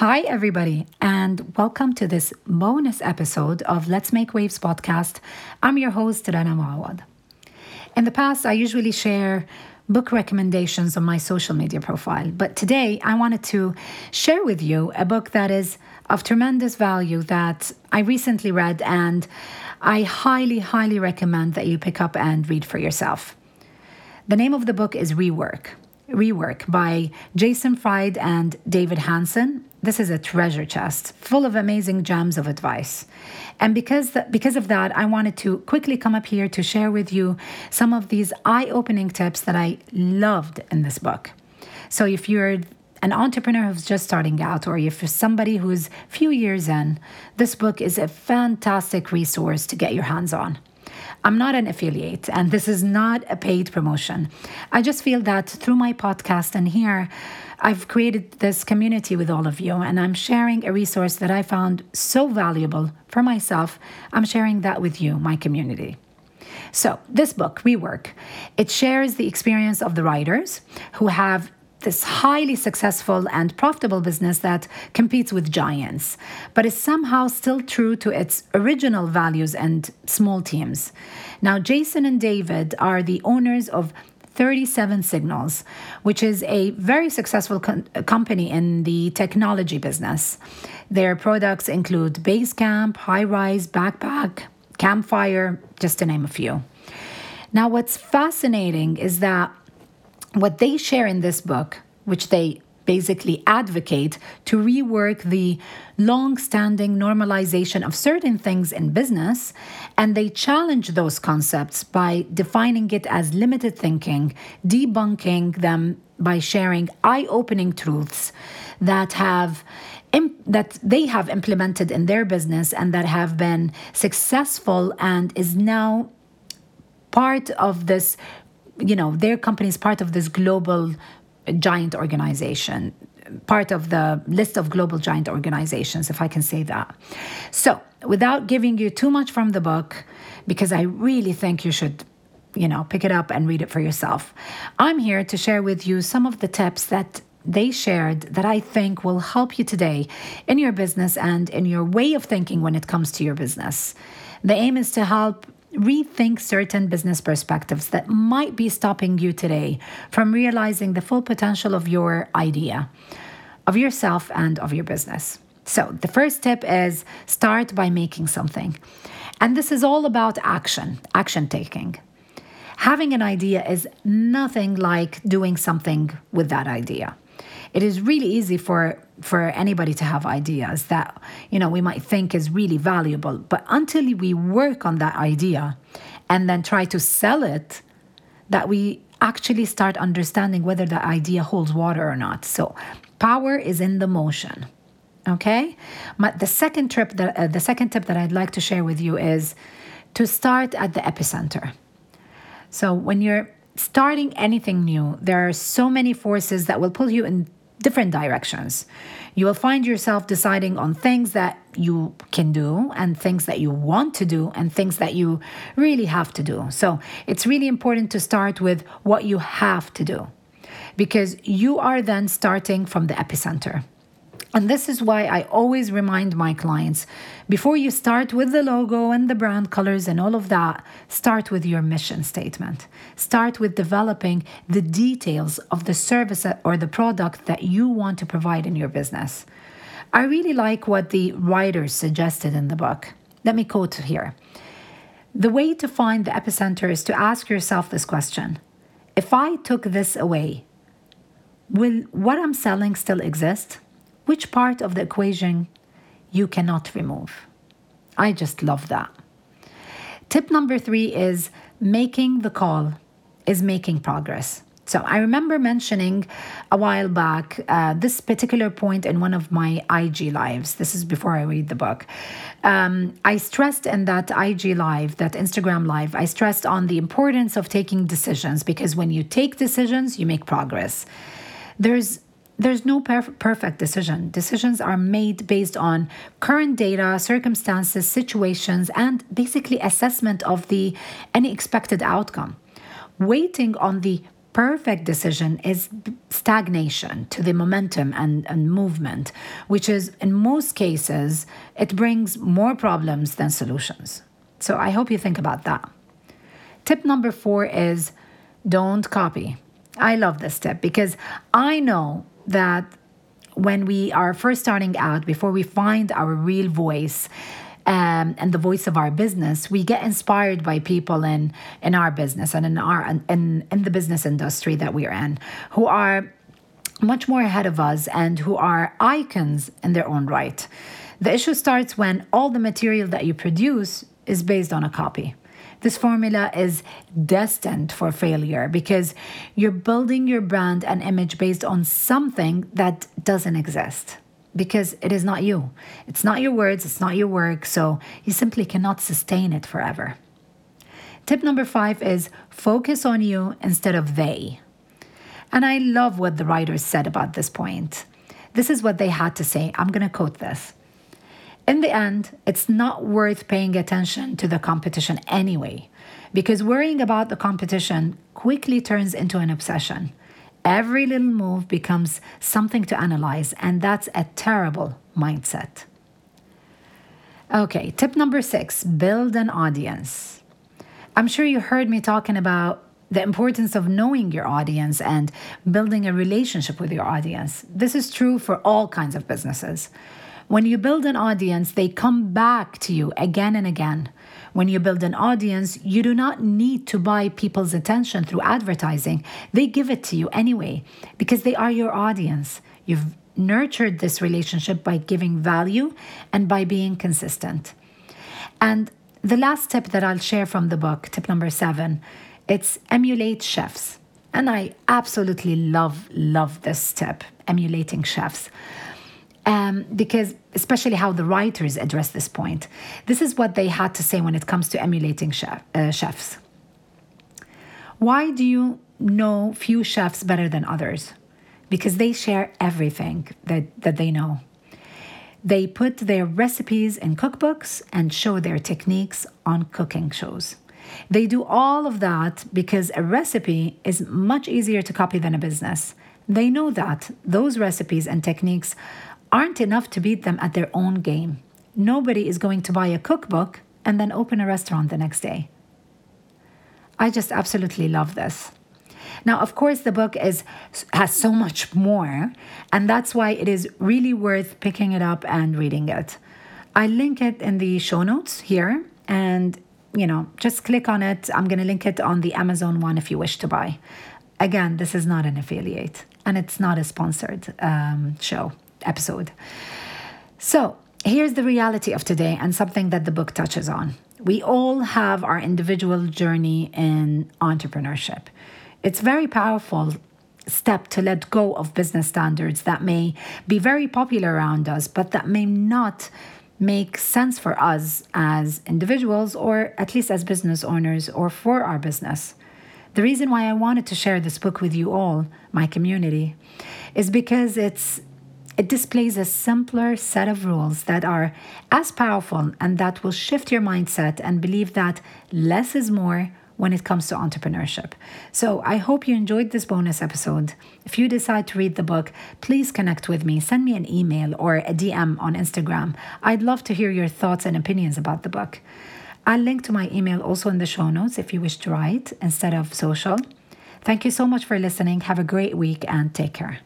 Hi, everybody, and welcome to this bonus episode of Let's Make Waves podcast. I'm your host, Rana Mawad. In the past, I usually share book recommendations on my social media profile, but today I wanted to share with you a book that is of tremendous value that I recently read and I highly, highly recommend that you pick up and read for yourself. The name of the book is Rework. Rework by Jason Fried and David Hansson. This is a treasure chest full of amazing gems of advice. And because, th- because of that, I wanted to quickly come up here to share with you some of these eye opening tips that I loved in this book. So if you're an entrepreneur who's just starting out, or if you're somebody who's a few years in, this book is a fantastic resource to get your hands on. I'm not an affiliate, and this is not a paid promotion. I just feel that through my podcast and here, I've created this community with all of you, and I'm sharing a resource that I found so valuable for myself. I'm sharing that with you, my community. So, this book, Rework, it shares the experience of the writers who have this highly successful and profitable business that competes with giants, but is somehow still true to its original values and small teams. Now, Jason and David are the owners of 37 Signals, which is a very successful co- company in the technology business. Their products include Basecamp, Highrise, Backpack, Campfire, just to name a few. Now, what's fascinating is that what they share in this book, which they basically advocate to rework the long standing normalization of certain things in business, and they challenge those concepts by defining it as limited thinking, debunking them by sharing eye opening truths that have that they have implemented in their business and that have been successful and is now part of this you know, their company is part of this global giant organization, part of the list of global giant organizations, if I can say that. So, without giving you too much from the book, because I really think you should you know, pick it up and read it for yourself. I'm here to share with you some of the tips that they shared that I think will help you today in your business and in your way of thinking when it comes to your business. The aim is to help rethink certain business perspectives that might be stopping you today from realizing the full potential of your idea, of yourself, and of your business. So, the first tip is start by making something. And this is all about action, action taking. Having an idea is nothing like doing something with that idea it is really easy for for anybody to have ideas that you know we might think is really valuable. But until we work on that idea and then try to sell it that we actually start understanding whether the idea holds water or not. So power is in the motion okay? But the second trip that uh, the second tip that i'd like to share with you is to start at the epicenter. So when you're starting anything new there are so many forces that will pull you in different directions. You will find yourself deciding on things that you can do and things that you want to do and things that you really have to do. So it's really important to start with what you have to do because you are then starting from the epicenter. And this is why I always remind my clients before you start with the logo and the brand colors and all of that, start with your mission statement. Start with developing the details of the service or the product that you want to provide in your business. I really like what the writers suggested in the book. Let me quote here. The way to find the epicenter is to ask yourself this question If I took this away, will what I'm selling still exist? Which part of the equation you cannot remove. I just love that. Tip number three is making the call is making progress. So I remember mentioning a while back uh, this particular point in one of my IG lives. This is before I read the book. Um, I stressed in that IG live, that Instagram live, I stressed on the importance of taking decisions because when you take decisions, you make progress. There's there's no perf- perfect decision. Decisions are made based on current data, circumstances, situations, and basically assessment of the any expected outcome. Waiting on the perfect decision is stagnation to the momentum and, and movement, which is in most cases, it brings more problems than solutions. So I hope you think about that. Tip number four is don't copy. I love this tip because I know that when we are first starting out, before we find our real voice, um, and the voice of our business, we get inspired by people in in our business and in our in in the business industry that we're in, who are much more ahead of us and who are icons in their own right. The issue starts when all the material that you produce is based on a copy. This formula is destined for failure because you're building your brand and image based on something that doesn't exist because it is not you. It's not your words, it's not your work, so you simply cannot sustain it forever. Tip number five is focus on you instead of they. And I love what the writers said about this point. This is what they had to say. I'm going to quote this. In the end, it's not worth paying attention to the competition anyway, because worrying about the competition quickly turns into an obsession. Every little move becomes something to analyze, and that's a terrible mindset. Okay, tip number six build an audience. I'm sure you heard me talking about the importance of knowing your audience and building a relationship with your audience. This is true for all kinds of businesses. When you build an audience, they come back to you again and again. When you build an audience, you do not need to buy people's attention through advertising. They give it to you anyway because they are your audience. You've nurtured this relationship by giving value and by being consistent. And the last tip that I'll share from the book, tip number seven, it's emulate chefs. And I absolutely love, love this tip, emulating chefs um, because especially how the writers address this point. This is what they had to say when it comes to emulating chef, uh, chefs. Why do you know few chefs better than others? Because they share everything that, that they know. They put their recipes in cookbooks and show their techniques on cooking shows. They do all of that because a recipe is much easier to copy than a business. They know that those recipes and techniques aren't enough to beat them at their own game. Nobody is going to buy a cookbook and then open a restaurant the next day. I just absolutely love this. Now, of course, the book is has so much more, and that's why it is really worth picking it up and reading it. I link it in the show notes here, and you know, just click on it. I'm going to link it on the Amazon one if you wish to buy. Again, this is not an affiliate, and it's not a sponsored um, show episode. So, here's the reality of today and something that the book touches on. We all have our individual journey in entrepreneurship. It's very powerful step to let go of business standards that may be very popular around us, but that may not make sense for us as individuals or at least as business owners or for our business. The reason why I wanted to share this book with you all, my community, is because it's it displays a simpler set of rules that are as powerful and that will shift your mindset and believe that less is more when it comes to entrepreneurship. So I hope you enjoyed this bonus episode. If you decide to read the book, please connect with me. Send me an email or a DM on Instagram. I'd love to hear your thoughts and opinions about the book. I'll link to my email also in the show notes if you wish to write instead of social. Thank you so much for listening. Have a great week and take care.